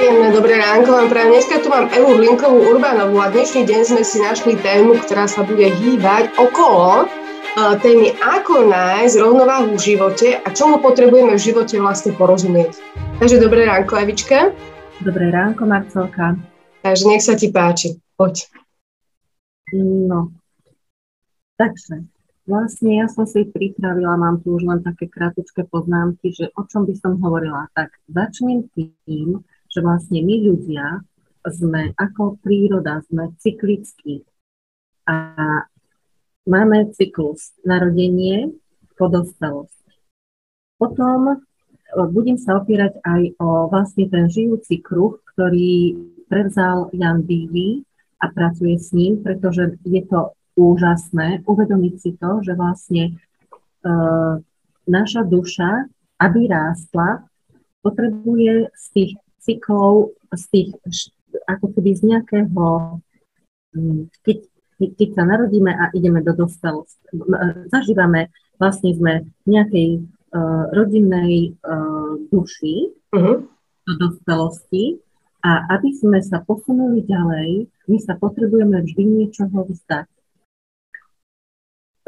Príjemné dobré ránko vám prajem. Dneska tu mám Evu Hlinkovú Urbánovú a dnešný deň sme si našli tému, ktorá sa bude hýbať okolo uh, témy ako nájsť rovnováhu v živote a čomu potrebujeme v živote vlastne porozumieť. Takže dobré ránko, Evička. Dobré ránko, Marcelka. Takže nech sa ti páči. Poď. No, takže vlastne ja som si pripravila, mám tu už len také krátke poznámky, že o čom by som hovorila. Tak začnem tým, že vlastne my ľudia sme ako príroda, sme cyklickí a máme cyklus narodenie, podospelosť. Potom e, budem sa opierať aj o vlastne ten žijúci kruh, ktorý prevzal Jan Bivy a pracuje s ním, pretože je to úžasné uvedomiť si to, že vlastne uh, naša duša, aby rástla, potrebuje z tých cyklov, z tých, ako keby z nejakého, mm, keď, keď sa narodíme a ideme do dospelosti, zažívame, vlastne sme v nejakej uh, rodinnej uh, duši uh-huh. do dospelosti a aby sme sa posunuli ďalej, my sa potrebujeme vždy niečoho vzdať.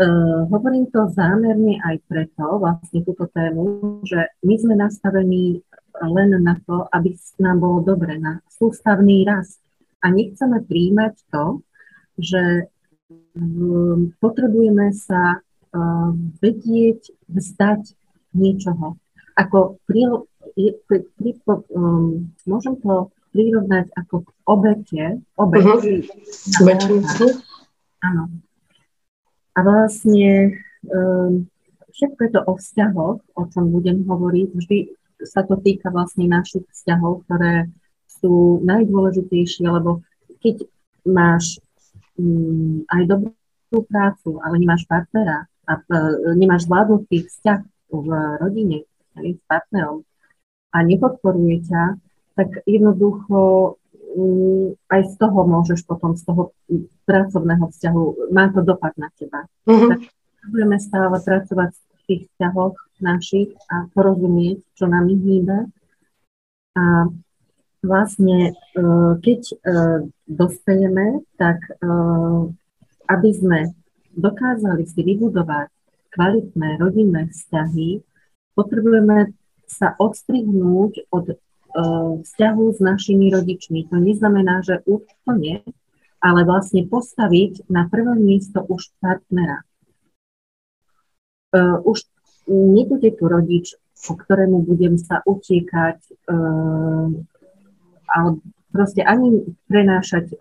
Uh, hovorím to zámerne aj preto, vlastne túto tému, že my sme nastavení len na to, aby nám bolo dobre, na sústavný rast. A nechceme príjmať to, že um, potrebujeme sa um, vedieť vzdať niečoho. Ako pri, pri, pri, um, môžem to prirovnať ako k obete. Obete. Uh-huh. Áno. A vlastne um, všetko je to o vzťahoch, o čom budem hovoriť. Vždy sa to týka vlastne našich vzťahov, ktoré sú najdôležitejšie, lebo keď máš um, aj dobrú prácu, ale nemáš partnera a uh, nemáš zvládnutý vzťah v rodine aj s partnerom a nepodporuje ťa, tak jednoducho Mm, aj z toho môžeš potom, z toho pracovného vzťahu, má to dopad na teba. Mm-hmm. Tak budeme stále pracovať v tých vzťahoch našich a porozumieť, čo nám hýbe. A vlastne, e, keď e, dospejeme, tak e, aby sme dokázali si vybudovať kvalitné rodinné vzťahy, potrebujeme sa odstrihnúť od vzťahu s našimi rodičmi. To neznamená, že úplne, ale vlastne postaviť na prvé miesto už partnera. Už nebude tu rodič, po ktorému budem sa utiekať, ale proste ani prenášať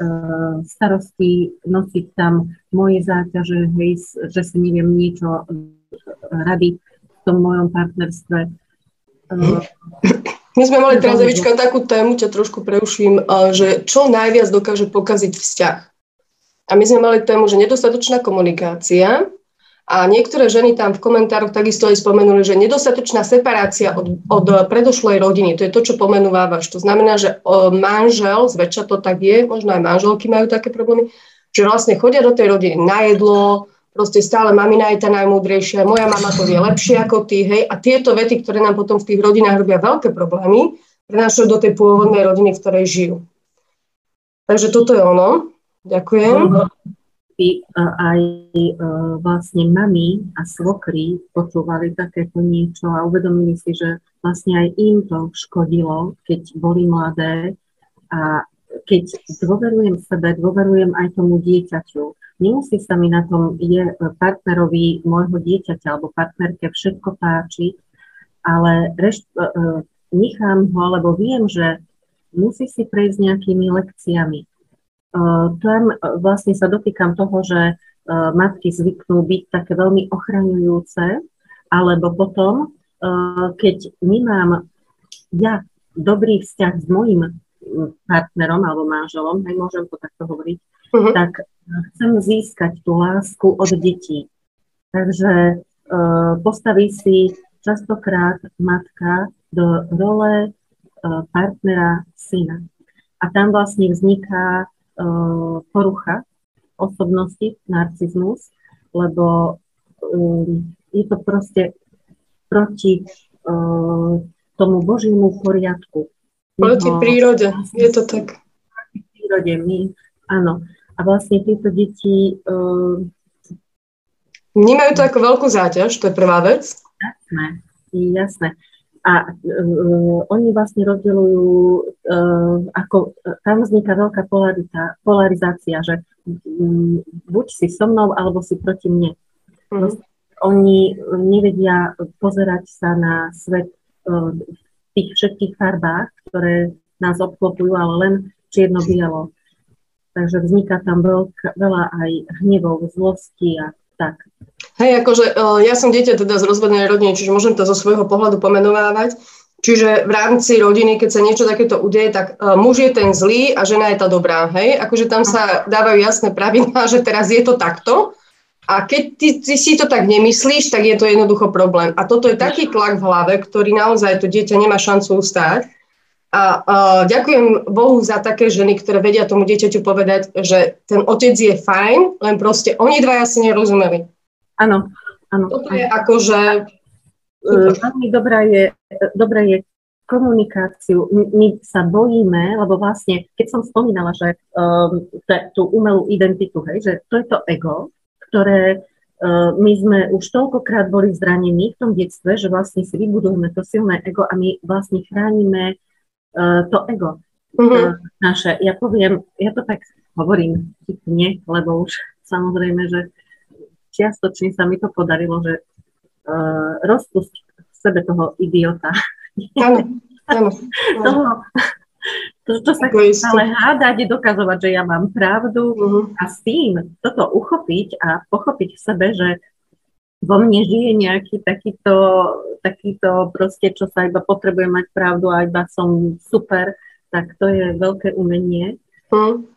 starosti, nosiť tam moje záťaže, hej, že si neviem niečo rady v tom mojom partnerstve. My sme mali teraz, Evička, takú tému, ťa trošku preuším, že čo najviac dokáže pokaziť vzťah. A my sme mali tému, že nedostatočná komunikácia a niektoré ženy tam v komentároch takisto aj spomenuli, že nedostatočná separácia od, od predošlej rodiny, to je to, čo pomenúvávaš. To znamená, že manžel, zväčša to tak je, možno aj manželky majú také problémy, že vlastne chodia do tej rodiny na jedlo, proste stále mamina je tá najmúdrejšia, moja mama to vie lepšie ako ty, hej. A tieto vety, ktoré nám potom v tých rodinách robia veľké problémy, prenášajú do tej pôvodnej rodiny, v ktorej žijú. Takže toto je ono. Ďakujem. Aj e, vlastne mami a svokry počúvali takéto niečo a uvedomili si, že vlastne aj im to škodilo, keď boli mladé a keď dôverujem sebe, dôverujem aj tomu dieťaťu nemusí sa mi na tom je partnerovi môjho dieťaťa alebo partnerke všetko páčiť, ale reš, e, e, nechám ho, lebo viem, že musí si prejsť nejakými lekciami. Tam vlastne sa dotýkam toho, že uh, matky zvyknú byť také veľmi ochraňujúce, alebo potom, uh, keď nemám ja dobrý vzťah s mojim partnerom alebo manželom, aj môžem to takto hovoriť, uh-huh. tak chcem získať tú lásku od detí. Takže postaví si častokrát matka do role partnera syna. A tam vlastne vzniká porucha osobnosti, narcizmus, lebo um, je to proste proti uh, tomu Božiemu poriadku. Proti prírode, je to tak. Proti prírode, my, áno. A vlastne tieto deti... Uh, Vnímajú to ako veľkú záťaž, to je prvá vec. Jasné, jasné. A uh, oni vlastne rozdeľujú, uh, ako tam vzniká veľká polarita, polarizácia, že um, buď si so mnou, alebo si proti mne. Mm. Oni nevedia pozerať sa na svet uh, v tých všetkých farbách, ktoré nás obklopujú, ale len čierno-bielo. Takže vzniká tam veľk, veľa aj hnevov, zlosti a tak. Hej, akože e, ja som dieťa teda z rozvedenej rodiny, čiže môžem to zo svojho pohľadu pomenovávať. Čiže v rámci rodiny, keď sa niečo takéto udeje, tak uh, muž je ten zlý a žena je tá dobrá. Hej? Akože tam sa dávajú jasné pravidlá, že teraz je to takto. A keď ty, ty si to tak nemyslíš, tak je to jednoducho problém. A toto je taký tlak v hlave, ktorý naozaj to dieťa nemá šancu ustáť. A uh, ďakujem Bohu za také ženy, ktoré vedia tomu dieťaťu povedať, že ten otec je fajn, len proste oni dvaja si nerozumeli. Áno, áno. Toto je akože... Veľmi dobrá je, dobrá je komunikáciu. My sa bojíme, lebo vlastne, keď som spomínala, že um, tú umelú identitu, hej, že to je to ego, ktoré uh, my sme už toľkokrát boli zranení v tom detstve, že vlastne si vybudujeme to silné ego a my vlastne chránime uh, to ego mm-hmm. uh, naše. Ja poviem, ja to tak hovorím vtipne, lebo už samozrejme, že čiastočne sa mi to podarilo, že uh, rozpusť v sebe toho idiota. Áno, áno. toho, to, to sa ale hádať, dokazovať, že ja mám pravdu uh-huh. a s tým toto uchopiť a pochopiť v sebe, že vo mne žije nejaký takýto, takýto proste, čo sa iba potrebuje mať pravdu a iba som super, tak to je veľké umenie. Hmm.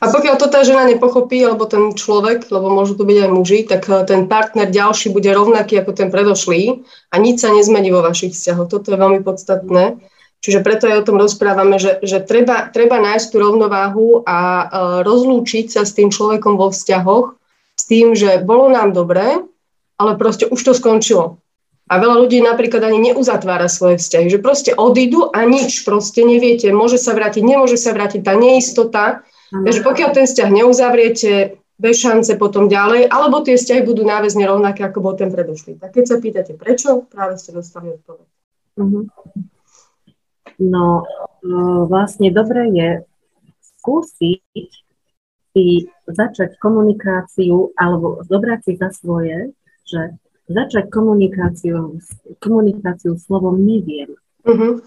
A pokiaľ to tá žena nepochopí, alebo ten človek, lebo môžu to byť aj muži, tak eh, ten partner ďalší bude rovnaký ako ten predošlý a nič sa nezmení vo vašich vzťahoch. Toto je veľmi podstatné. Čiže preto aj o tom rozprávame, že, že treba, treba nájsť tú rovnováhu a uh, rozlúčiť sa s tým človekom vo vzťahoch, s tým, že bolo nám dobré, ale proste už to skončilo. A veľa ľudí napríklad ani neuzatvára svoje vzťahy, že proste odídu a nič proste neviete, môže sa vrátiť, nemôže sa vrátiť, tá neistota. Takže pokiaľ ten vzťah neuzavriete, bez šance potom ďalej, alebo tie vzťahy budú náväzne rovnaké, ako bol ten predošlý. Tak keď sa pýtate prečo, práve ste dostali odpoveď. Mm-hmm. No, no vlastne dobre je skúsiť si začať komunikáciu alebo zobrať si za svoje, že začať komunikáciu, komunikáciu slovom neviem. Uh-huh.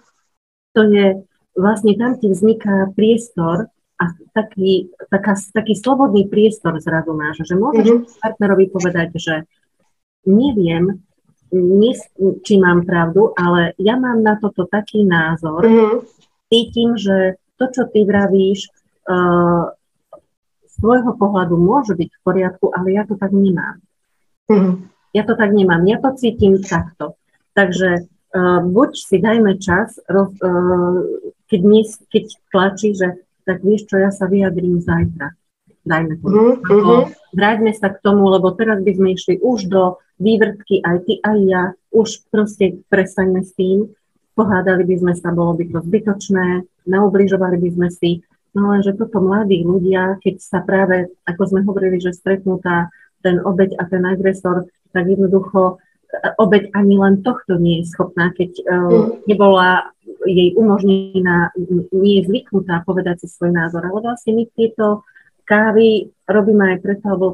To je, vlastne tam ti vzniká priestor a taký, taká, taký slobodný priestor zrazu máš, že môžeš uh-huh. partnerovi povedať, že neviem, či mám pravdu, ale ja mám na toto taký názor. Mm-hmm. Cítim, že to, čo ty vravíš, uh, z tvojho pohľadu môže byť v poriadku, ale ja to tak nemám. Mm-hmm. Ja to tak nemám, ja to cítim takto. Takže uh, buď si dajme čas, roz, uh, keď, nie, keď tlačí, že tak vieš čo, ja sa vyjadrím zajtra. Dajme to. Mm-hmm. Vráťme sa k tomu, lebo teraz by sme išli už do vývrtky, aj ty, aj ja, už proste prestaňme s tým, pohádali by sme sa, bolo by to zbytočné, naubližovali by sme si, no lenže toto mladí ľudia, keď sa práve, ako sme hovorili, že stretnú tá, ten obeď a ten agresor, tak jednoducho e, obeď ani len tohto nie je schopná, keď uh, nebola jej umožnená, nie je zvyknutá povedať si svoj názor. Ale vlastne my tieto kávy robíme aj preto, lebo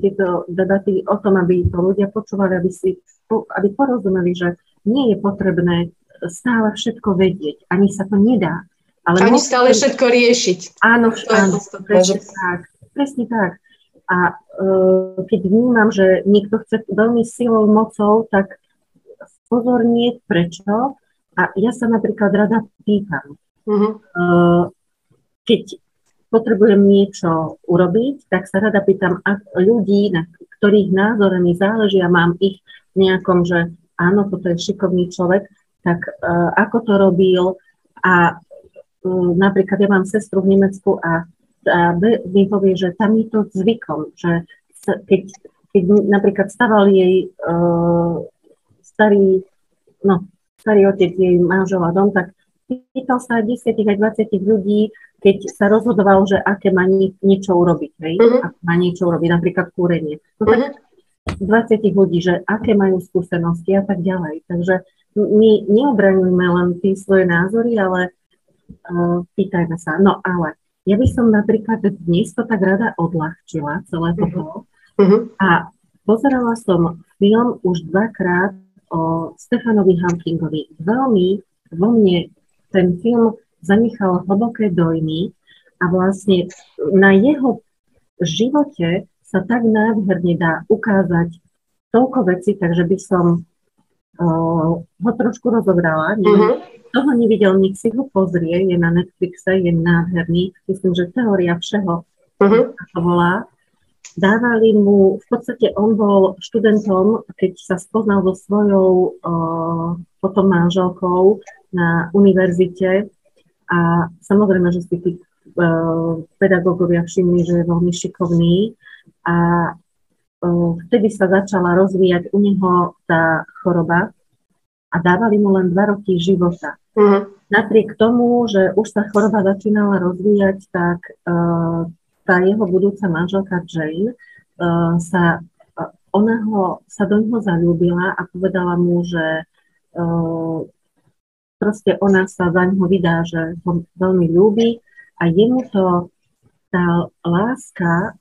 tieto debaty o tom, aby to ľudia počúvali, aby, si, aby porozumeli, že nie je potrebné stále všetko vedieť, ani sa to nedá. Ale ani musí... stále všetko riešiť. Áno, áno presne tak. Presne tak. A uh, keď vnímam, že niekto chce veľmi silou, mocou, tak pozornie prečo. A ja sa napríklad rada pýtam. Uh-huh. Uh, keď potrebujem niečo urobiť, tak sa rada pýtam ľudí, na ktorých názore mi záleží a mám ich nejakom, že áno, toto je šikovný človek, tak uh, ako to robil a uh, napríklad ja mám sestru v Nemecku a, a mi povie, že tam je to zvykom, že keď, keď napríklad staval jej uh, starý, no, starý otec jej manžela dom, tak pýtal sa 10 aj 20 ľudí, keď sa rozhodoval, že aké má niečo urobiť, hej, uh-huh. ako má niečo urobiť, napríklad kúrenie. No tak uh-huh. 20 ľudí, že aké majú skúsenosti a tak ďalej. Takže my neobraňujeme len tie svoje názory, ale uh, pýtajme sa. No ale ja by som napríklad dnes to tak rada odľahčila, celé toto. Uh-huh. A pozerala som film už dvakrát o Stefanovi Hawkingovi. Veľmi vo mne ten film zanechal hlboké dojmy a vlastne na jeho živote sa tak nádherne dá ukázať toľko veci, takže by som uh, ho trošku rozobrala. Uh-huh. Toho nevidel, nech si ho pozrie, je na Netflixe, je nádherný. Myslím, že teória všeho, uh-huh. to volá. Dávali mu, v podstate on bol študentom, keď sa spoznal so svojou uh, potom manželkou na univerzite a samozrejme, že si tí uh, pedagógovia všimli, že je veľmi šikovný a uh, vtedy sa začala rozvíjať u neho tá choroba a dávali mu len dva roky života. Uh-huh. Napriek tomu, že už sa choroba začínala rozvíjať, tak uh, tá jeho budúca manželka Jane uh, sa, uh, ona ho, sa do neho zalúbila a povedala mu, že uh, proste ona sa za ňoho vydá, že ho veľmi ľúbi a jemu to tá láska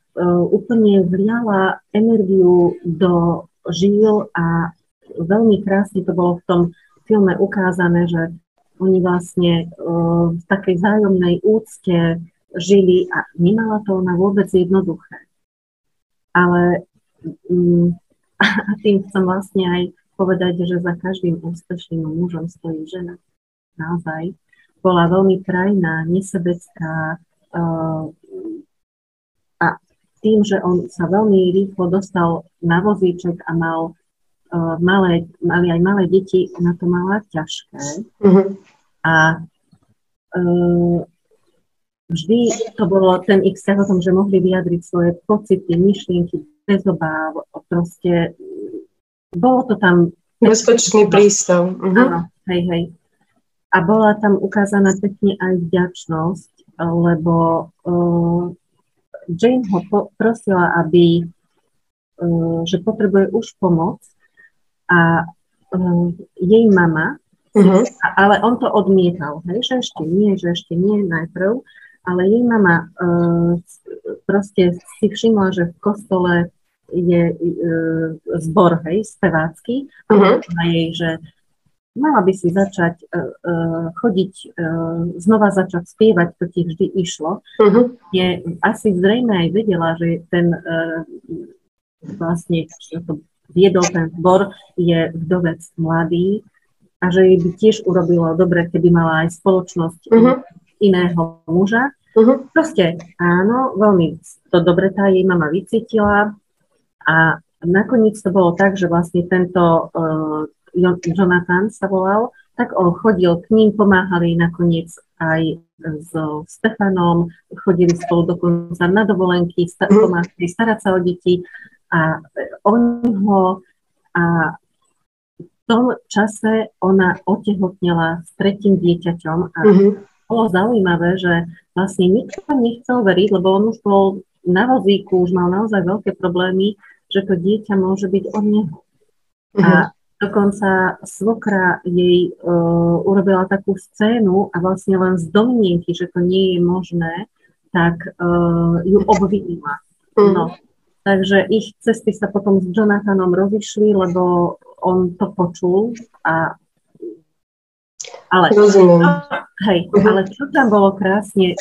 úplne vliala energiu do žil a veľmi krásne to bolo v tom filme ukázané, že oni vlastne v takej zájomnej úcte žili a nemala to ona vôbec jednoduché. Ale um, a tým chcem vlastne aj povedať, že za každým úspešným mužom stojí žena. Naozaj. Bola veľmi krajná, nesebecká uh, a tým, že on sa veľmi rýchlo dostal na vozíček a mal uh, malé, mali aj malé deti, ona to mala ťažké. Uh-huh. A uh, vždy to bolo ten ich vzťah o tom, že mohli vyjadriť svoje pocity, myšlienky bez obáv, proste bolo to tam... Bezpečný prístav. Uh-huh. Áno, hej, hej. A bola tam ukázaná pekne aj vďačnosť, lebo uh, Jane ho po- prosila, aby, uh, že potrebuje už pomoc a uh, jej mama, uh-huh. ale on to odmietal, hej, že ešte nie, že ešte nie najprv, ale jej mama uh, proste si všimla, že v kostole je uh, zbor, hej, spevácky a uh-huh. jej, že mala by si začať uh, uh, chodiť, uh, znova začať spievať, to ti vždy išlo. Uh-huh. Je asi zrejme aj vedela, že ten uh, vlastne, čo to viedol ten zbor, je vdovec mladý a že jej by tiež urobilo dobre, keby mala aj spoločnosť uh-huh. Iného muža. Uh-huh. Proste áno, veľmi to dobre tá jej mama vycítila, a nakoniec to bolo tak, že vlastne tento uh, Jonathan sa volal, tak on chodil k ním, pomáhali nakoniec aj so Stefanom, chodili spolu dokonca na dovolenky, sta- mhm. pomáhali starať sa o deti a on ho a v tom čase ona otehotnela s tretím dieťaťom a mm-hmm. Bolo zaujímavé, že vlastne nikto nechcel veriť, lebo on už bol na vozíku, už mal naozaj veľké problémy že to dieťa môže byť od neho. Uh-huh. A mhm. dokonca svokra jej uh, urobila takú scénu a vlastne len z domnienky, že to nie je možné, tak uh, ju obvinila. Uh-huh. No. Takže ich cesty sa potom s Jonathanom rozišli, lebo on to počul a ale, Rozumiem. Hej, uh-huh. ale čo tam bolo krásne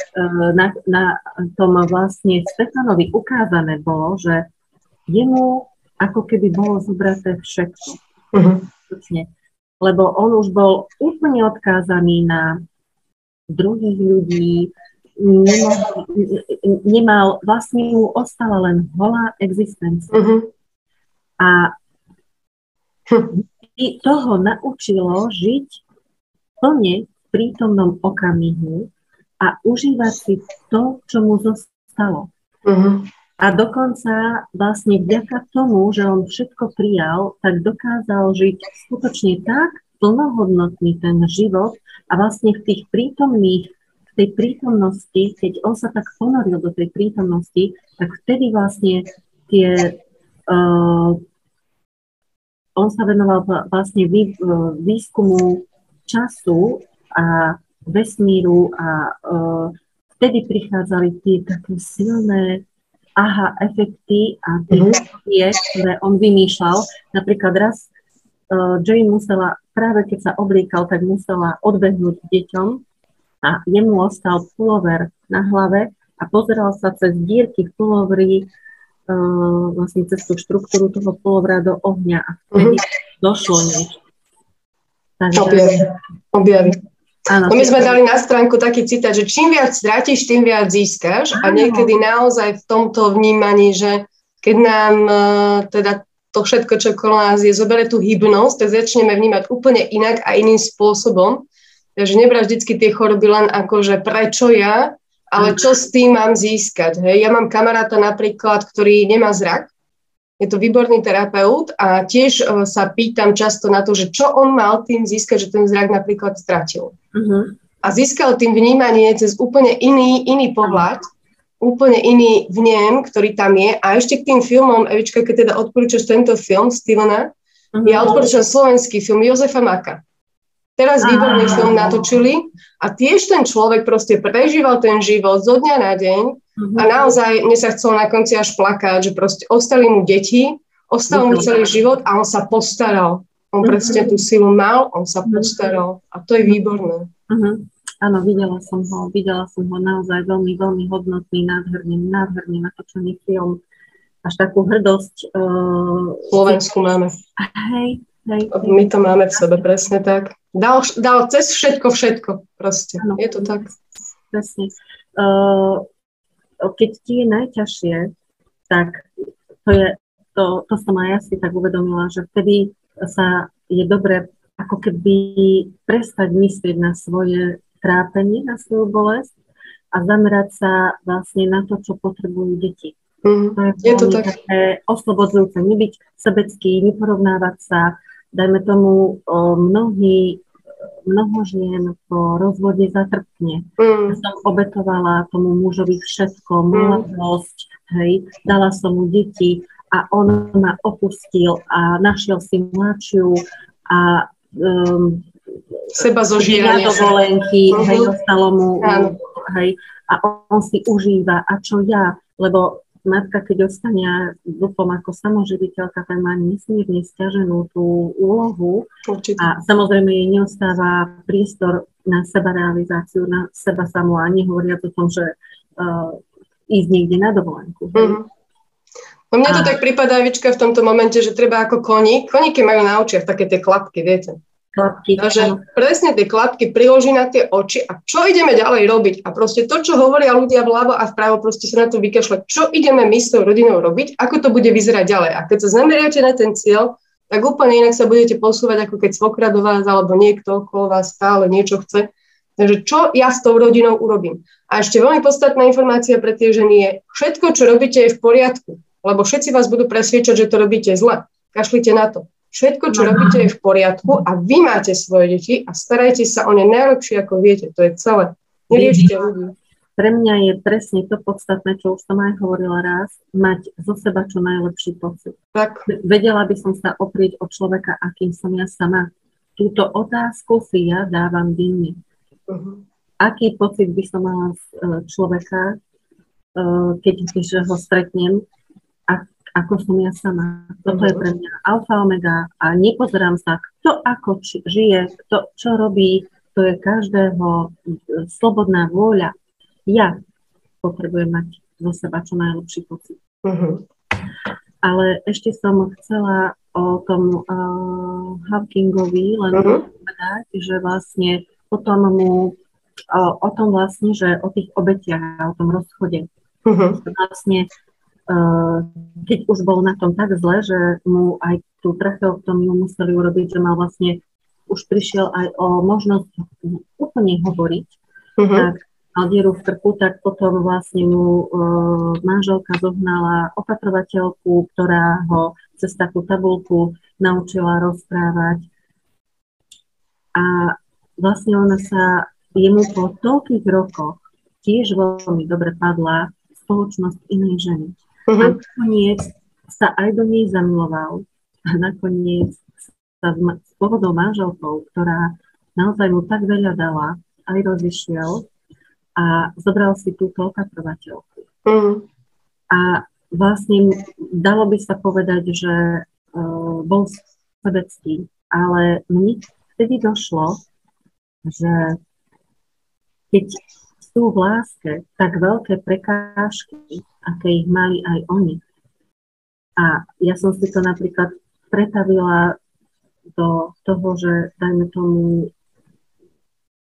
na, na tom vlastne Stefanovi ukázané bolo, že jemu ako keby bolo zobraté všetko. Uh-huh. Lebo on už bol úplne odkázaný na druhých ľudí, nemal, nemal vlastne mu ostala len holá existencia. Uh-huh. A i toho naučilo žiť plne v prítomnom okamihu a užívať si to, čo mu zostalo. Uh-huh. A dokonca vlastne vďaka tomu, že on všetko prijal, tak dokázal žiť skutočne tak, plnohodnotný ten život a vlastne v tých prítomných v tej prítomnosti, keď on sa tak ponoril do tej prítomnosti, tak vtedy vlastne tie uh, on sa venoval vlastne vý, uh, výskumu času a vesmíru a uh, vtedy prichádzali tie také silné aha efekty a tie, mm-hmm. ktoré on vymýšľal. Napríklad raz uh, Jane musela, práve keď sa oblíkal, tak musela odbehnúť deťom a jemu ostal pulover na hlave a pozeral sa cez dírky v pulovri uh, vlastne cez tú štruktúru toho pulovra do ohňa a vtedy mm-hmm. došlo niečo. Takže... Objaví. Áno, no my sme dali na stránku taký citát, že čím viac strátiš, tým viac získaš a niekedy naozaj v tomto vnímaní, že keď nám uh, teda to všetko, čo okolo nás je, zoberie tú hybnosť, tak začneme vnímať úplne inak a iným spôsobom. Takže nebrať vždy tie choroby len ako, že prečo ja, ale čo s tým mám získať. Hej? Ja mám kamaráta napríklad, ktorý nemá zrak je to výborný terapeut a tiež uh, sa pýtam často na to, že čo on mal tým získať, že ten zrak napríklad stratil. Uh-huh. A získal tým vnímanie cez úplne iný, iný pohľad, úplne iný vnem, ktorý tam je. A ešte k tým filmom, Evička, keď teda odporúčaš tento film Stevena, uh-huh. ja odporúčam slovenský film Jozefa Maka. Teraz výborný film natočili a tiež ten človek proste prežíval ten život zo dňa na deň uh-huh. a naozaj mne sa chcelo na konci až plakať, že proste ostali mu deti, ostal mu celý život a on sa postaral. On uh-huh. proste tú silu mal, on sa postaral a to je výborné. Uh-huh. Áno, videla som ho, videla som ho naozaj veľmi, veľmi hodnotný, nádherný, nádherný natočený film. Až takú hrdosť. Uh, Slovensku máme. Hej, hej, hej. My to máme v sebe, presne tak. Dal, dal cez všetko, všetko proste. Ano. Je to tak. Presne. Uh, keď ti je najťažšie, tak to je, to, to som aj ja si tak uvedomila, že vtedy sa je dobre ako keby prestať myslieť na svoje trápenie, na svoju bolesť a zamerať sa vlastne na to, čo potrebujú deti. Mm, to je, je to tak. také oslobodzujúce, nebyť sebecký, neporovnávať sa, dajme tomu, o, mnohí, mnoho žien po rozvode zatrpne. Mm. Som obetovala tomu mužovi všetko, mladosť, hej, dala som mu deti a on ma opustil a našiel si mladšiu a um, seba zožieranie. dovolenky, hej, dostalo mu, hej, a on si užíva, a čo ja, lebo matka, keď ostane dúfam ako samoživiteľka, tak má nesmierne stiaženú tú úlohu Určite. a samozrejme jej neostáva priestor na seba realizáciu, na seba samú a nehovoria o tom, že uh, ísť niekde na dovolenku. Mm-hmm. No mne to a... tak prípada, Evička, v tomto momente, že treba ako koník. Koníky majú na očiach také tie klapky, viete klapky. Takže presne tie klapky priloží na tie oči a čo ideme ďalej robiť? A proste to, čo hovoria ľudia vľavo a vpravo, proste sa na to vykašľať. Čo ideme my s tou rodinou robiť? Ako to bude vyzerať ďalej? A keď sa zameriate na ten cieľ, tak úplne inak sa budete posúvať, ako keď svokra do vás alebo niekto okolo vás stále niečo chce. Takže čo ja s tou rodinou urobím? A ešte veľmi podstatná informácia pre tie ženy je, všetko, čo robíte, je v poriadku, lebo všetci vás budú presviečať, že to robíte zle. Kašlite na to. Všetko, čo robíte, je v poriadku a vy máte svoje deti a starajte sa o ne najlepšie, ako viete. To je celé. Neriešte ľudí. Pre mňa je presne to podstatné, čo už som aj hovorila raz, mať zo seba čo najlepší pocit. Tak. Vedela by som sa oprieť od človeka, akým som ja sama. Túto otázku si ja dávam denne. Uh-huh. Aký pocit by som mala z e, človeka, e, keď ho stretnem, ako som ja sama. Toto je mhm. pre mňa alfa omega a nepozerám sa, kto ako či, žije, kto čo robí, to je každého e, slobodná vôľa. Ja potrebujem mať zo seba čo najlepší pocit. Uh-huh. Ale ešte som chcela o tom uh, Hawkingovi len uh-huh. povedať, že vlastne potom mu o, o tom vlastne, že o tých obetiach a o tom rozchode. Uh-huh. Vlastne keď už bol na tom tak zle, že mu aj tú tracheotomiu museli urobiť, že mal vlastne, už prišiel aj o možnosť úplne hovoriť, uh-huh. tak mal dieru v krku, tak potom vlastne mu uh, manželka zohnala opatrovateľku, ktorá ho cez takú tabulku naučila rozprávať A vlastne ona sa jemu po toľkých rokoch tiež veľmi dobre padla spoločnosť inej ženy. Uh-huh. A nakoniec sa aj do nej zamiloval a nakoniec sa s pôvodnou manželkou, ktorá naozaj mu tak veľa dala, aj rozišiel a zobral si túto opatrovateľku. Uh-huh. A vlastne dalo by sa povedať, že uh, bol sebecký, ale mne vtedy došlo, že keď sú v láske tak veľké prekážky, aké ich mali aj oni. A ja som si to napríklad pretavila do toho, že dajme tomu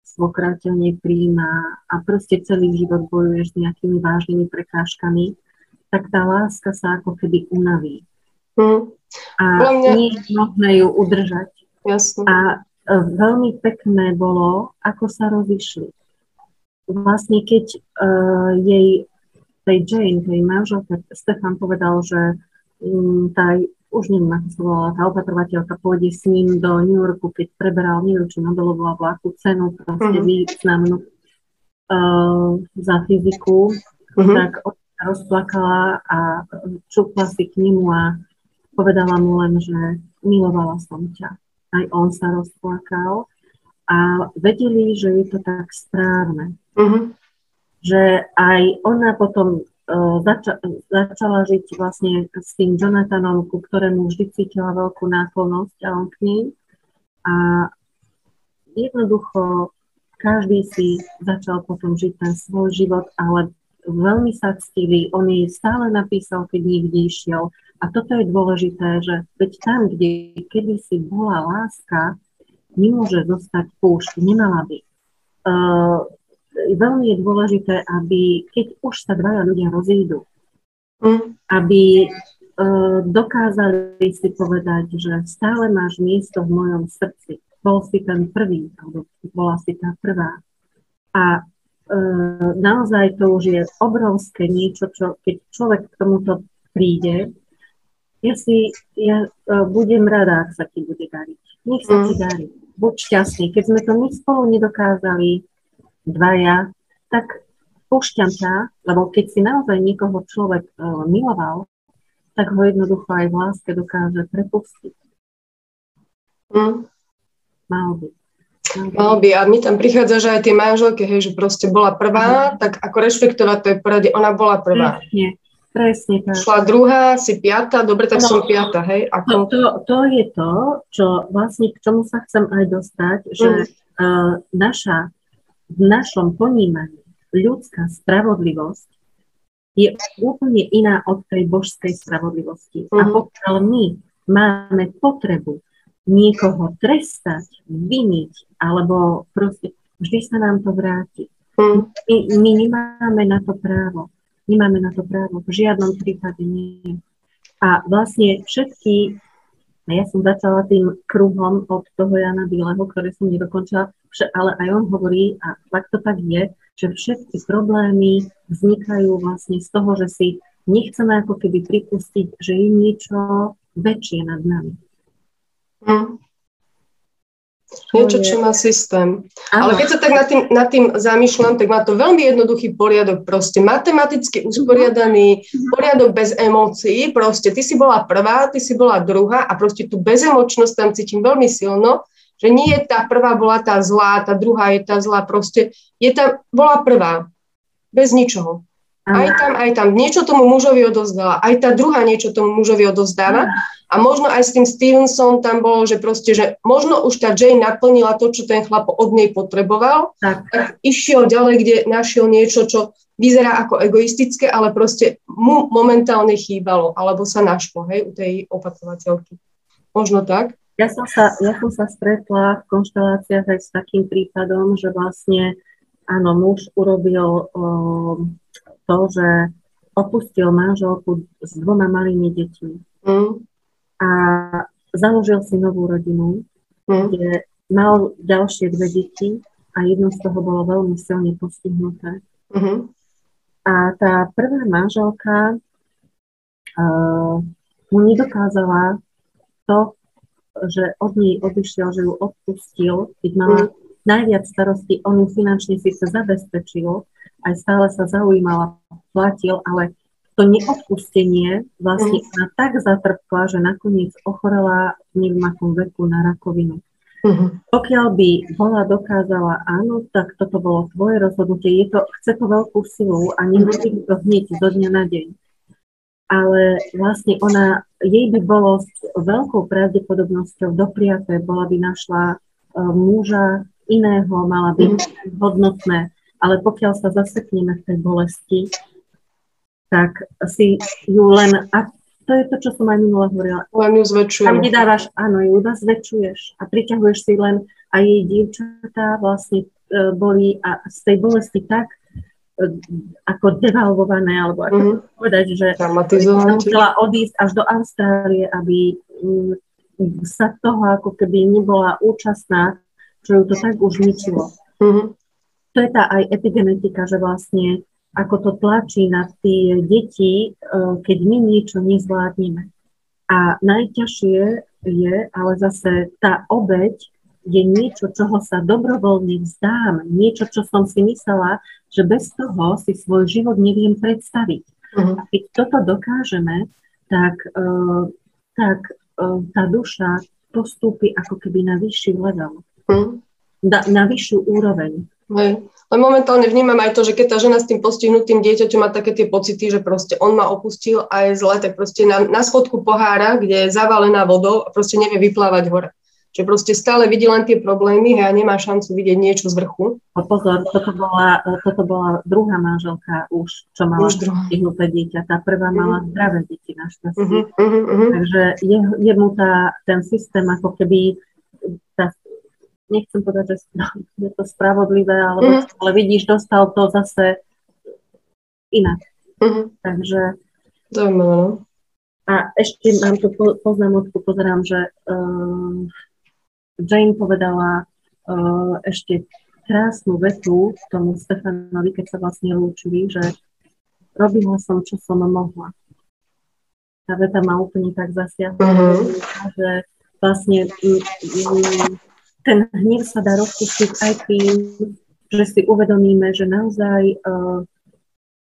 svokráťa nepríjma a proste celý život bojuješ s nejakými vážnymi prekážkami, tak tá láska sa ako keby unaví. Hmm. A mňa... nie je možné ju udržať. Jasne. A e, veľmi pekné bolo, ako sa rozišli vlastne keď uh, jej, tej Jane, tej manželke, Stefan povedal, že um, tá, už neviem, ako sa volala, tá opatrovateľka pôjde s ním do New Yorku, keď preberal New či Nobelovú a vláku cenu, proste mm-hmm. významnú uh, za fyziku, mm-hmm. tak rozplakala a čupla si k nemu a povedala mu len, že milovala som ťa. Aj on sa rozplakal a vedeli, že je to tak správne. Uh-huh. Že aj ona potom uh, zača- začala žiť vlastne s tým Jonathanom, ku ktorému vždy cítila veľkú náklonnosť a on k ním. A jednoducho každý si začal potom žiť ten svoj život, ale veľmi sa ctili. On jej stále napísal, keď niekde išiel. A toto je dôležité, že veď tam, kde kedysi bola láska, nemôže zostať púšť, nemala by. Uh, veľmi je dôležité, aby keď už sa dvaja ľudia rozídu, mm. aby uh, dokázali si povedať, že stále máš miesto v mojom srdci. Bol si ten prvý, alebo bola si tá prvá. A uh, naozaj to už je obrovské niečo, čo keď človek k tomuto príde, ja si, ja uh, budem rada, ak sa ti bude dariť. Nech sa mm. ti darí buď šťastný. Keď sme to my spolu nedokázali dvaja, tak púšťam ťa, lebo keď si naozaj niekoho človek uh, miloval, tak ho jednoducho aj v láske dokáže prepustiť. Mm. Mal by. Mal by. A mi tam prichádza, že aj tie manželky, hej, že proste bola prvá, mm. tak ako rešpektovať to je poradie, ona bola prvá. Presne. Presne tak. Šla druhá, si piata, dobre, tak no, som piata, hej? Ako... To, to, to je to, čo vlastne k čomu sa chcem aj dostať, že mm. uh, naša, v našom ponímaní ľudská spravodlivosť je úplne iná od tej božskej spravodlivosti. Mm. A mhm. pokiaľ my máme potrebu niekoho trestať, viniť, alebo proste vždy sa nám to vráti. Mm. My, my nemáme na to právo. Nemáme na to právo. V žiadnom prípade nie. A vlastne všetky, ja som začala tým kruhom od toho Jana Bieleho, ktoré som nedokončila, ale aj on hovorí, a tak to tak je, že všetky problémy vznikajú vlastne z toho, že si nechceme ako keby pripustiť, že je niečo väčšie nad nami. Mm. Niečo, čo má systém. Aha. Ale keď sa tak nad tým, nad tým zamýšľam, tak má to veľmi jednoduchý poriadok. Proste matematicky usporiadaný poriadok bez emócií. Proste ty si bola prvá, ty si bola druhá a proste tú bezemočnosť tam cítim veľmi silno, že nie je tá prvá bola tá zlá, tá druhá je tá zlá. Proste je tá, bola prvá. Bez ničoho. Aj tam, aj tam. Niečo tomu mužovi odozdáva. Aj tá druhá niečo tomu mužovi odozdáva. A možno aj s tým Stevenson tam bolo, že proste, že možno už tá Jane naplnila to, čo ten chlap od nej potreboval, tak, tak išiel ďalej, kde našiel niečo, čo vyzerá ako egoistické, ale proste mu momentálne chýbalo, alebo sa našlo, hej, u tej opatrovateľky. Možno tak? Ja som sa, ja som sa stretla v konšteláciách aj s takým prípadom, že vlastne, áno, muž urobil um, to, že opustil manželku s dvoma malými deťmi mm. a založil si novú rodinu, mm. kde mal ďalšie dve deti a jedno z toho bolo veľmi silne postihnuté. Mm-hmm. A tá prvá manželka uh, mu nedokázala to, že od nej odišiel, že ju odpustil, keď mala mm. najviac starostí, on ju finančne síce zabezpečil, aj stále sa zaujímala, platil, ale to neodpustenie vlastne mm. ona tak zatrpkla, že nakoniec ochorela v neviem akom veku na rakovinu. Mm-hmm. Pokiaľ by bola dokázala, áno, tak toto bolo tvoje rozhodnutie, je to, chce to veľkú silu a nemusí to hneď zo dňa na deň. Ale vlastne ona, jej by bolo s veľkou pravdepodobnosťou dopriaté, bola by našla uh, muža iného, mala by hodnotné, ale pokiaľ sa zasekneme v tej bolesti, tak si ju len, a to je to, čo som aj minule hovorila. Len ju zväčšuješ. Tam, kde dávaš, áno, ju iba zväčšuješ a priťahuješ si len a jej dievčatá vlastne e, boli a z tej bolesti tak e, ako devalvované, alebo ako mm-hmm. povedať, že musela odísť až do Austrálie, aby mm, sa toho ako keby nebola účastná, čo ju to tak už ničilo. Mm-hmm. To je tá aj epigenetika, že vlastne ako to tlačí na tie deti, e, keď my niečo nezvládneme. A najťažšie je, ale zase tá obeď je niečo, čoho sa dobrovoľne vzdám, niečo, čo som si myslela, že bez toho si svoj život neviem predstaviť. Uh-huh. A keď toto dokážeme, tak, uh, tak uh, tá duša postúpi ako keby na vyšší level, uh-huh. na, na vyššiu úroveň. Hej. Len momentálne vnímam aj to, že keď tá žena s tým postihnutým dieťaťom má také tie pocity, že proste on ma opustil a je zle, tak proste na, na schodku pohára, kde je zavalená vodou a proste nevie vyplávať hore. Že proste stále vidí len tie problémy a nemá šancu vidieť niečo z vrchu. A pozor, toto bola, toto bola druhá manželka už, čo mala postihnuté dieťa. Tá prvá uh-huh. mala zdravé deti našťastie. Uh-huh, uh-huh, uh-huh. Takže je, je mu tá, ten systém ako keby tá nechcem povedať, že je to spravodlivé, alebo, mm. ale vidíš, dostal to zase inak. Mm. Takže... Zaujímavé, no. A ešte mám tu poznámotku, pozerám, že uh, Jane povedala uh, ešte krásnu vetu tomu Stefanovi, keď sa vlastne lúčili, že robila som, čo som mohla. Tá veta ma úplne tak zasiahla, uh-huh. že vlastne um, ten hnev sa dá rozpustiť aj tým, že si uvedomíme, že naozaj uh,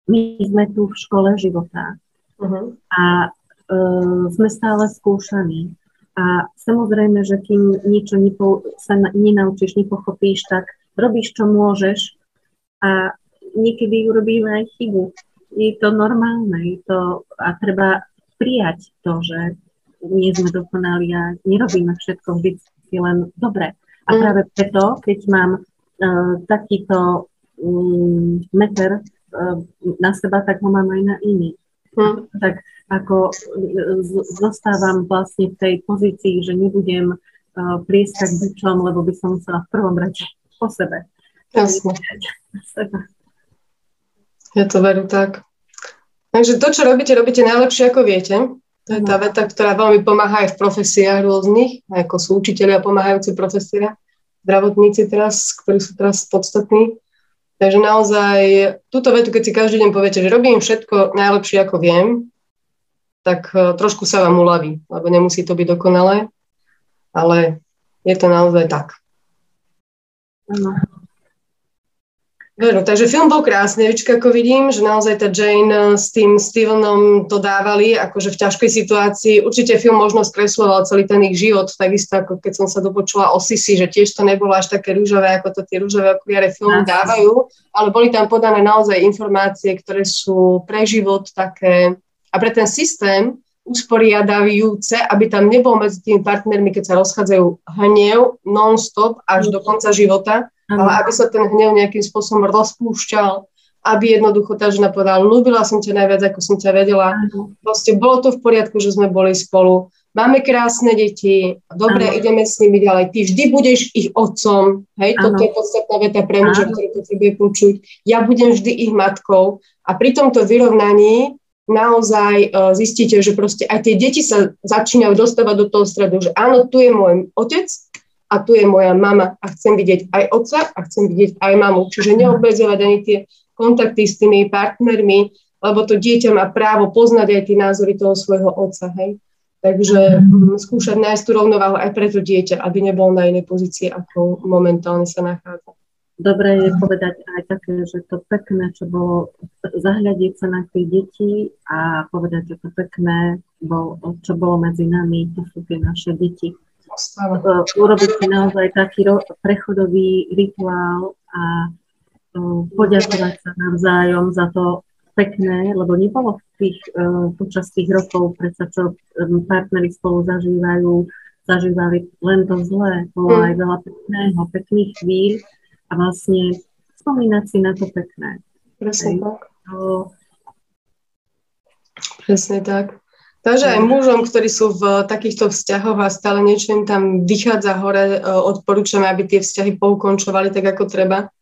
my sme tu v škole života uh-huh. a uh, sme stále skúšaní. A samozrejme, že kým niečo nepo, sa na, nenaučíš, nepochopíš, tak robíš, čo môžeš a niekedy urobíme aj chybu. Je to normálne je to, a treba prijať to, že nie sme dokonali a nerobíme všetko vždy len dobre. A mm. práve preto, keď mám uh, takýto um, meter uh, na seba, tak ho mám aj na iný. Hmm. Tak ako e, zostávam vlastne v tej pozícii, že nebudem uh, plieskať bičom, lebo by som musela v prvom rade po sebe. Jasne. Ja to veru tak. Takže to, čo robíte, robíte najlepšie, ako viete. To je tá veta, ktorá veľmi pomáha aj v profesiách rôznych, ako sú učiteľia pomáhajúci profesia, zdravotníci teraz, ktorí sú teraz podstatní. Takže naozaj túto vetu, keď si každý deň poviete, že robím všetko najlepšie, ako viem, tak e, trošku sa vám uľaví, lebo nemusí to byť dokonalé, ale je to naozaj tak. Veru, takže film bol krásny, ako vidím, že naozaj tá Jane s tým Stevenom to dávali, akože v ťažkej situácii. Určite film možno skresloval celý ten ich život, takisto ako keď som sa dopočula o Sisi, že tiež to nebolo až také rúžové, ako to tie rúžové okuliare filmy dávajú, ale boli tam podané naozaj informácie, ktoré sú pre život také a pre ten systém usporiadavujúce, aby tam nebol medzi tými partnermi, keď sa rozchádzajú hnev non-stop až do konca života, ale aby sa ten hnev nejakým spôsobom rozpúšťal, aby jednoducho tá žena povedala, ľúbila som ťa najviac, ako som ťa vedela. Proste bolo to v poriadku, že sme boli spolu. Máme krásne deti, dobre, ano. ideme s nimi ďalej. Ty vždy budeš ich otcom, hej, ano. toto je podstatná veta pre muža, ktorý potrebuje počuť. Ja budem vždy ich matkou a pri tomto vyrovnaní naozaj uh, zistíte, že proste aj tie deti sa začínajú dostávať do toho stredu, že áno, tu je môj otec, a tu je moja mama a chcem vidieť aj otca a chcem vidieť aj mamu. Čiže neobmedzovať ani tie kontakty s tými partnermi, lebo to dieťa má právo poznať aj tie názory toho svojho otca. Hej? Takže mm, skúšať nájsť tú rovnováhu aj pre to dieťa, aby nebol na inej pozícii, ako momentálne sa nachádza. Dobre je povedať aj také, že to pekné, čo bolo, zahľadiť sa na tých detí a povedať, že to pekné, bol, čo bolo medzi nami, to sú tie naše deti. Stále. Urobiť si naozaj taký ro- prechodový rituál a uh, poďakovať sa navzájom za to pekné, lebo nebolo v tých, uh, počas tých rokov, predsa čo um, partnery spolu zažívajú, zažívali len to zlé, bolo mm. aj veľa pekného, pekných chvíľ, a vlastne spomínať si na to pekné. Presne tak. To... Presne tak. Takže aj mužom, ktorí sú v takýchto vzťahoch a stále niečo im tam vychádza hore, e, odporúčame, aby tie vzťahy poukončovali tak, ako treba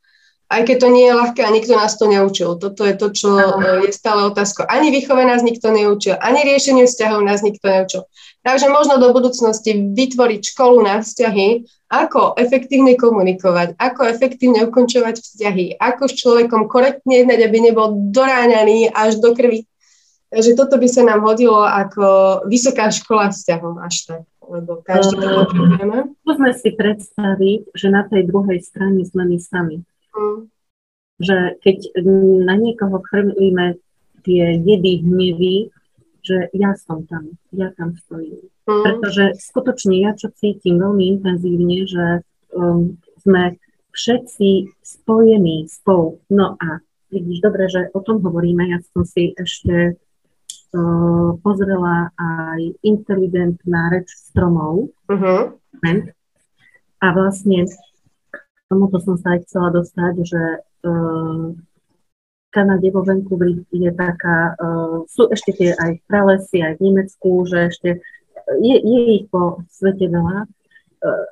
aj keď to nie je ľahké a nikto nás to neučil. Toto je to, čo uh, je stále otázka. Ani výchove nás nikto neučil, ani riešeniu vzťahov nás nikto neučil. Takže možno do budúcnosti vytvoriť školu na vzťahy, ako efektívne komunikovať, ako efektívne ukončovať vzťahy, ako s človekom korektne jednať, aby nebol doráňaný až do krvi. Takže toto by sa nám hodilo ako vysoká škola vzťahov až tak, lebo každý to potrebujeme. Môžeme si predstaviť, že na tej druhej strane sme my sami. Mm. Že keď na niekoho chrlíme tie jedy hnevy, že ja som tam, ja tam stojím. Mm. Pretože skutočne ja čo cítim veľmi intenzívne, že um, sme všetci spojení spolu. No a vidíš, dobre, že o tom hovoríme. Ja som si ešte uh, pozrela aj inteligentná reč stromov. Uh-huh. A vlastne tomuto som sa aj chcela dostať, že uh, Kanade vo Vancouveri je taká, uh, sú ešte tie aj v pralesy, aj v Nemecku, že ešte je, je ich po svete veľa, uh,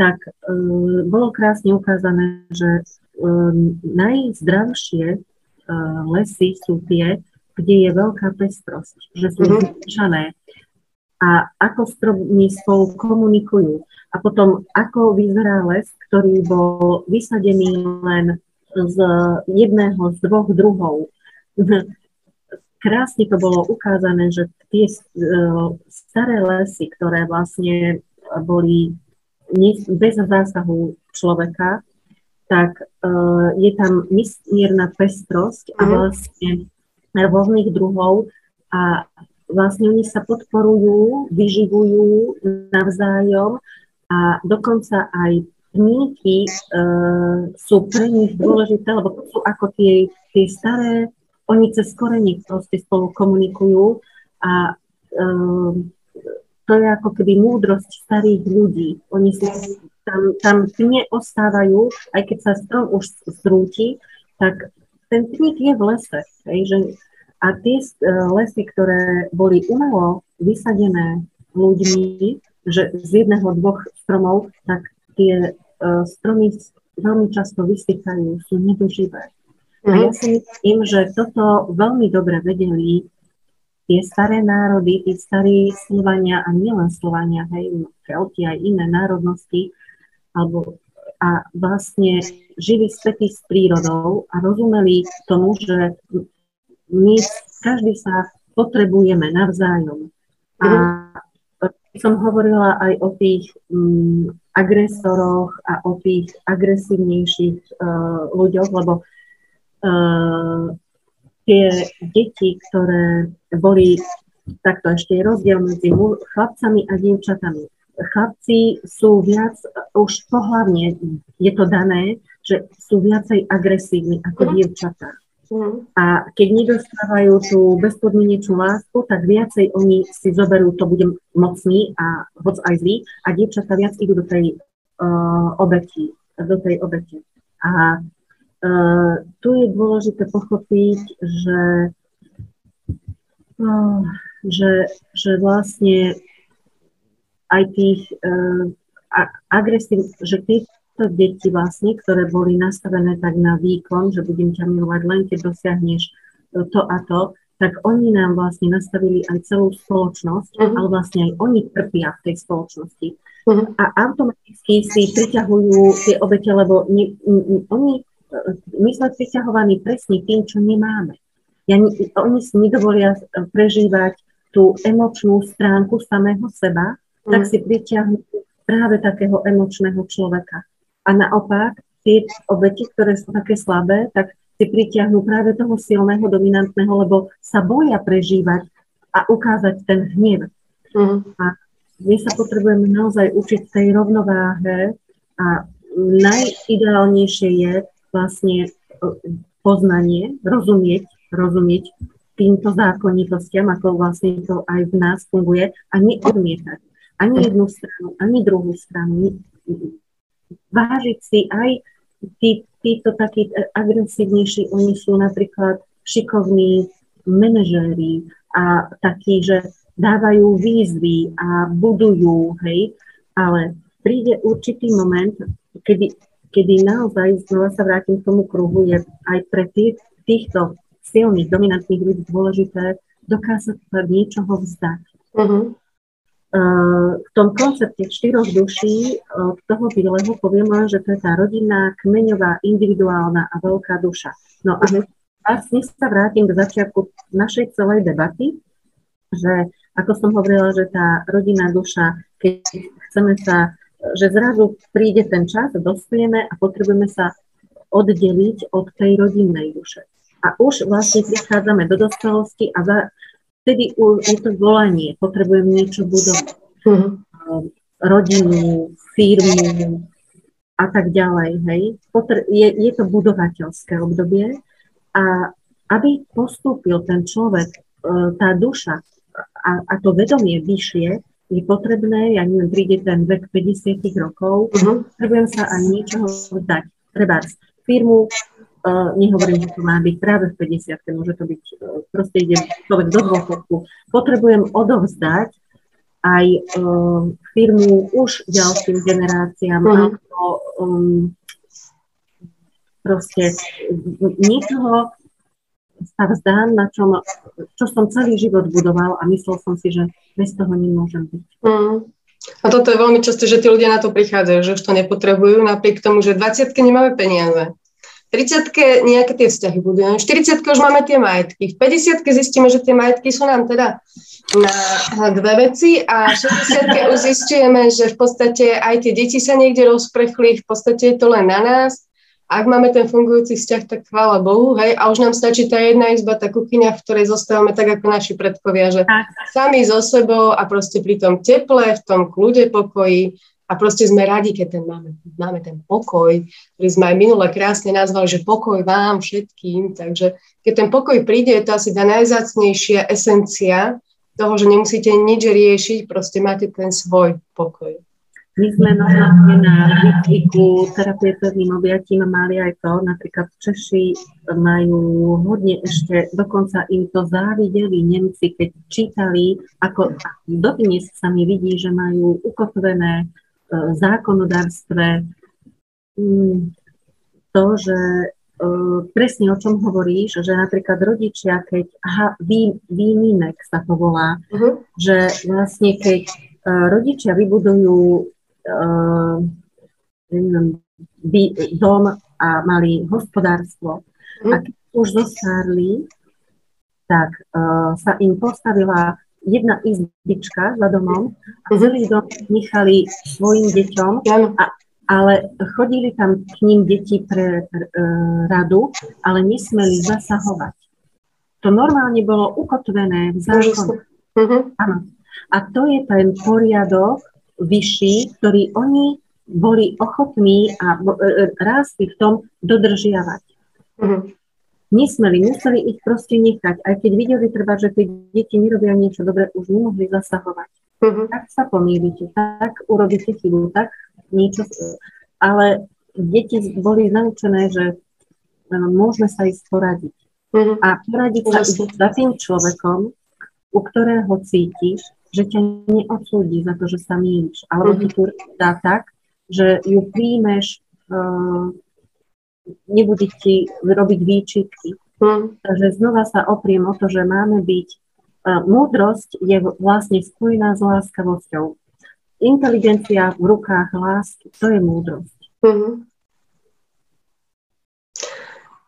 tak uh, bolo krásne ukázané, že uh, najzdravšie uh, lesy sú tie, kde je veľká pestrosť, že sú mm-hmm. a ako stromy spolu komunikujú. A potom ako vyzerá les, ktorý bol vysadený len z jedného z dvoch druhov. Krásne to bolo ukázané, že tie e, staré lesy, ktoré vlastne boli bez zásahu človeka, tak e, je tam mierna pestrosť a mhm. vlastne rôznych druhov a vlastne oni sa podporujú, vyživujú navzájom a dokonca aj pníky e, sú pre nich dôležité, lebo to sú ako tie, tie staré, oni cez korení proste spolu komunikujú a e, to je ako keby múdrosť starých ľudí. Oni si tam, tam pne ostávajú, aj keď sa strom už zrúti, tak ten pník je v lese. Hej, že, a tie uh, lesy, ktoré boli umelo vysadené ľuďmi, že z jedného, dvoch stromov, tak tie uh, stromy veľmi často vysychajú, sú nedoživé. A ja si myslím, že toto veľmi dobre vedeli tie staré národy, tí starí Slovania a nielen Slovania, hej, Kelti aj iné národnosti, alebo a vlastne žili spätí s prírodou a rozumeli tomu, že my každý sa potrebujeme navzájom. A mhm som hovorila aj o tých um, agresoroch a o tých agresívnejších uh, ľuďoch, lebo uh, tie deti, ktoré boli, takto ešte je rozdiel medzi chlapcami a dievčatami. Chlapci sú viac, už pohľavne je to dané, že sú viacej agresívni ako mhm. dievčatá. A keď nedostávajú tú bezpodmienečnú lásku, tak viacej oni si zoberú, to budem mocný a hoc aj zlý, a dievčatá viac idú do tej uh, obeti, do tej obete. A uh, tu je dôležité pochopiť, že, uh, že, že vlastne aj tých uh, agresív, že tých tieto deti vlastne, ktoré boli nastavené tak na výkon, že budem ťa milovať len keď dosiahneš to a to, tak oni nám vlastne nastavili aj celú spoločnosť, uh-huh. ale vlastne aj oni trpia v tej spoločnosti. Uh-huh. A automaticky si priťahujú tie obete, lebo ne, oni, my sme priťahovaní presne tým, čo nemáme. Ja, oni si nedovolia prežívať tú emočnú stránku samého seba, mm. tak si pritiahnu práve takého emočného človeka. A naopak, tie obete, ktoré sú také slabé, tak si pritiahnu práve toho silného, dominantného, lebo sa boja prežívať a ukázať ten hnev. Mm. A my sa potrebujeme naozaj učiť tej rovnováhe a najideálnejšie je vlastne poznanie, rozumieť, rozumieť týmto zákonitostiam, ako vlastne to aj v nás funguje a neodmietať ani jednu stranu, ani druhú stranu. Vážiť si aj tí, títo takí agresívnejší, oni sú napríklad šikovní manažéri a takí, že dávajú výzvy a budujú, hej, ale príde určitý moment, kedy, kedy naozaj, znova sa vrátim k tomu kruhu, je aj pre tých, týchto silných, dominantných ľudí dôležité dokázať sa niečoho vzdať. Uh-huh. V tom koncepte štyroch duší toho Bileho povieme, že to je tá rodinná, kmeňová, individuálna a veľká duša. No a vlastne sa vrátim k začiatku našej celej debaty, že ako som hovorila, že tá rodinná duša, keď chceme sa, že zrazu príde ten čas, dospieme a potrebujeme sa oddeliť od tej rodinnej duše. A už vlastne prichádzame do dospelosti a za, vtedy je to volanie, potrebujem niečo budovať. Mm-hmm. Rodinu, firmu a tak ďalej. Hej. Potre- je, je to budovateľské obdobie a aby postúpil ten človek, e, tá duša a, a to vedomie vyššie, je potrebné, ja neviem, príde ten vek 50 rokov, uh-huh. potrebujem sa aj niečoho vzdať. Treba firmu, nehovorím, že to má byť práve v 50 môže to byť, uh, proste ide človek do dôchodku. Potrebujem odovzdať aj uh, firmu už ďalším generáciám, mm. ako um, proste niečoho sa vzdám, na čom, čo som celý život budoval a myslel som si, že bez toho nemôžem byť. Mm. A toto je veľmi často, že tí ľudia na to prichádzajú, že už to nepotrebujú, napriek tomu, že v 20 nemáme peniaze. 30 nejaké tie vzťahy budujeme, v 40 už máme tie majetky, v 50 zistíme, že tie majetky sú nám teda na dve veci a v 60 už zistujeme, že v podstate aj tie deti sa niekde rozprechli, v podstate je to len na nás. Ak máme ten fungujúci vzťah, tak chvála Bohu, hej, a už nám stačí tá jedna izba, tá kuchyňa, v ktorej zostávame tak ako naši predkovia, že sami so sebou a proste pri tom teple, v tom kľude pokoji, a proste sme radi, keď ten máme, máme ten pokoj, ktorý sme aj minule krásne nazvali, že pokoj vám všetkým. Takže keď ten pokoj príde, je to asi tá najzácnejšia esencia toho, že nemusíte nič riešiť, proste máte ten svoj pokoj. My sme normálne na výcviku terapie pevným objatím mali aj to, napríklad Češi majú hodne ešte, dokonca im to závideli Nemci, keď čítali, ako dodnes sa mi vidí, že majú ukotvené zákonodárstve mm, to, že e, presne o čom hovoríš, že napríklad rodičia, keď aha, vý, výnimek sa to volá, uh-huh. že vlastne keď e, rodičia vybudujú uh, dom a mali hospodárstvo uh-huh. a keď už zostárli, tak uh, sa im postavila jedna izbička za domom a mhm. celý dom nechali svojim deťom, a, ale chodili tam k ním deti pre e, radu, ale nesmeli zasahovať. To normálne bolo ukotvené v zákone. Uh-huh. A to je ten poriadok vyšší, ktorý oni boli ochotní a e, e, rástli v tom dodržiavať. Uh-huh nesmeli, museli ich proste nechať. Aj keď videli treba, že tie deti nerobia niečo dobré, už nemohli zasahovať. Uh-huh. Tak sa pomýlite, tak urobíte chybu, tak niečo. Ale deti boli naučené, že môžeme sa ísť poradiť. Uh-huh. A poradiť sa za tým človekom, u ktorého cítiš, že ťa neodsúdi za to, že sa mýliš. Alebo uh-huh. ti tu dá tak, že ju príjmeš uh, nebude ti robiť výčitky. Hmm. Takže znova sa opriem o to, že máme byť, múdrosť je vlastne spojená s láskavosťou. Inteligencia v rukách lásky, to je múdrosť. Hmm.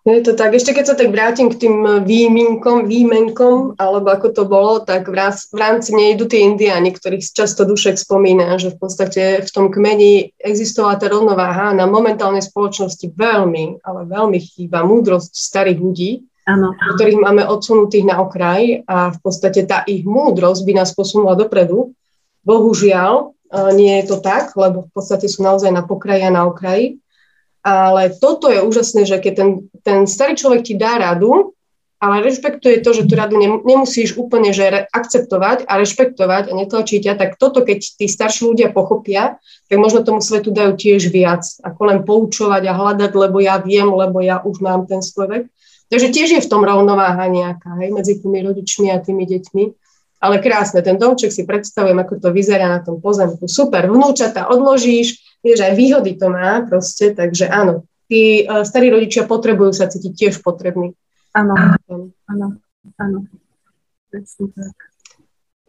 Je to tak. Ešte keď sa tak vrátim k tým výminkom, výmenkom, alebo ako to bolo, tak v rámci mne idú tie indiáni, ktorých často dušek spomína, že v podstate v tom kmeni existovala tá rovnováha. Na momentálnej spoločnosti veľmi, ale veľmi chýba múdrosť starých ľudí, ano. ktorých máme odsunutých na okraj a v podstate tá ich múdrosť by nás posunula dopredu. Bohužiaľ, eh, nie je to tak, lebo v podstate sú naozaj na pokraji a na okraji. Ale toto je úžasné, že keď ten, ten starý človek ti dá radu, ale rešpektuje to, že tú radu nemusíš úplne že akceptovať a rešpektovať a netlačiť ťa, tak toto, keď tí starší ľudia pochopia, tak možno tomu svetu dajú tiež viac, ako len poučovať a hľadať, lebo ja viem, lebo ja už mám ten svoj vek. Takže tiež je v tom rovnováha nejaká, hej, medzi tými rodičmi a tými deťmi. Ale krásne, ten domček si predstavujem, ako to vyzerá na tom pozemku. Super, vnúčata odložíš, vieš, aj výhody to má proste, takže áno, tí uh, starí rodičia potrebujú sa cítiť tiež potrební. Áno, áno, áno.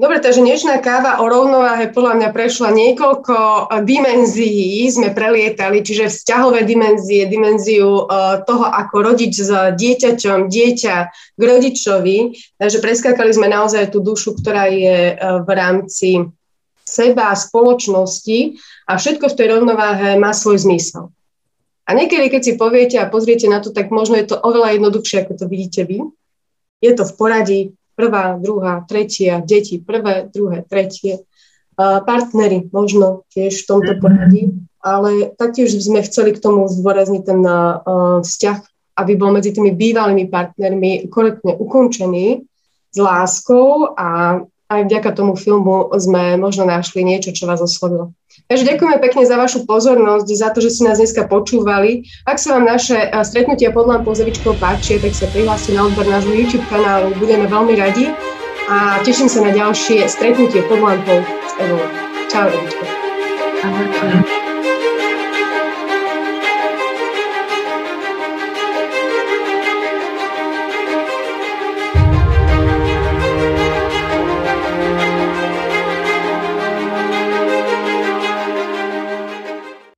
Dobre, takže dnešná káva o rovnováhe podľa mňa prešla niekoľko e, dimenzií, sme prelietali, čiže vzťahové dimenzie, dimenziu uh, toho, ako rodič s dieťaťom, dieťa k rodičovi, takže preskákali sme naozaj tú dušu, ktorá je uh, v rámci seba, spoločnosti a všetko v tej rovnováhe má svoj zmysel. A niekedy, keď si poviete a pozriete na to, tak možno je to oveľa jednoduchšie, ako to vidíte vy. Je to v poradí prvá, druhá, tretia, deti prvé, druhé, tretie, partnery možno tiež v tomto mhm. poradí, ale taktiež sme chceli k tomu zdôrazniť ten vzťah, aby bol medzi tými bývalými partnermi korektne ukončený s láskou a aj vďaka tomu filmu sme možno našli niečo, čo vás oslovilo. Takže ďakujeme pekne za vašu pozornosť, za to, že ste nás dneska počúvali. Ak sa vám naše eh, stretnutia pod lampou Zevičkou tak sa prihláste na odber nášho YouTube kanálu. Budeme veľmi radi a teším sa na ďalšie stretnutie pod lampou s Evou. Čau, Evičko. Ahojte.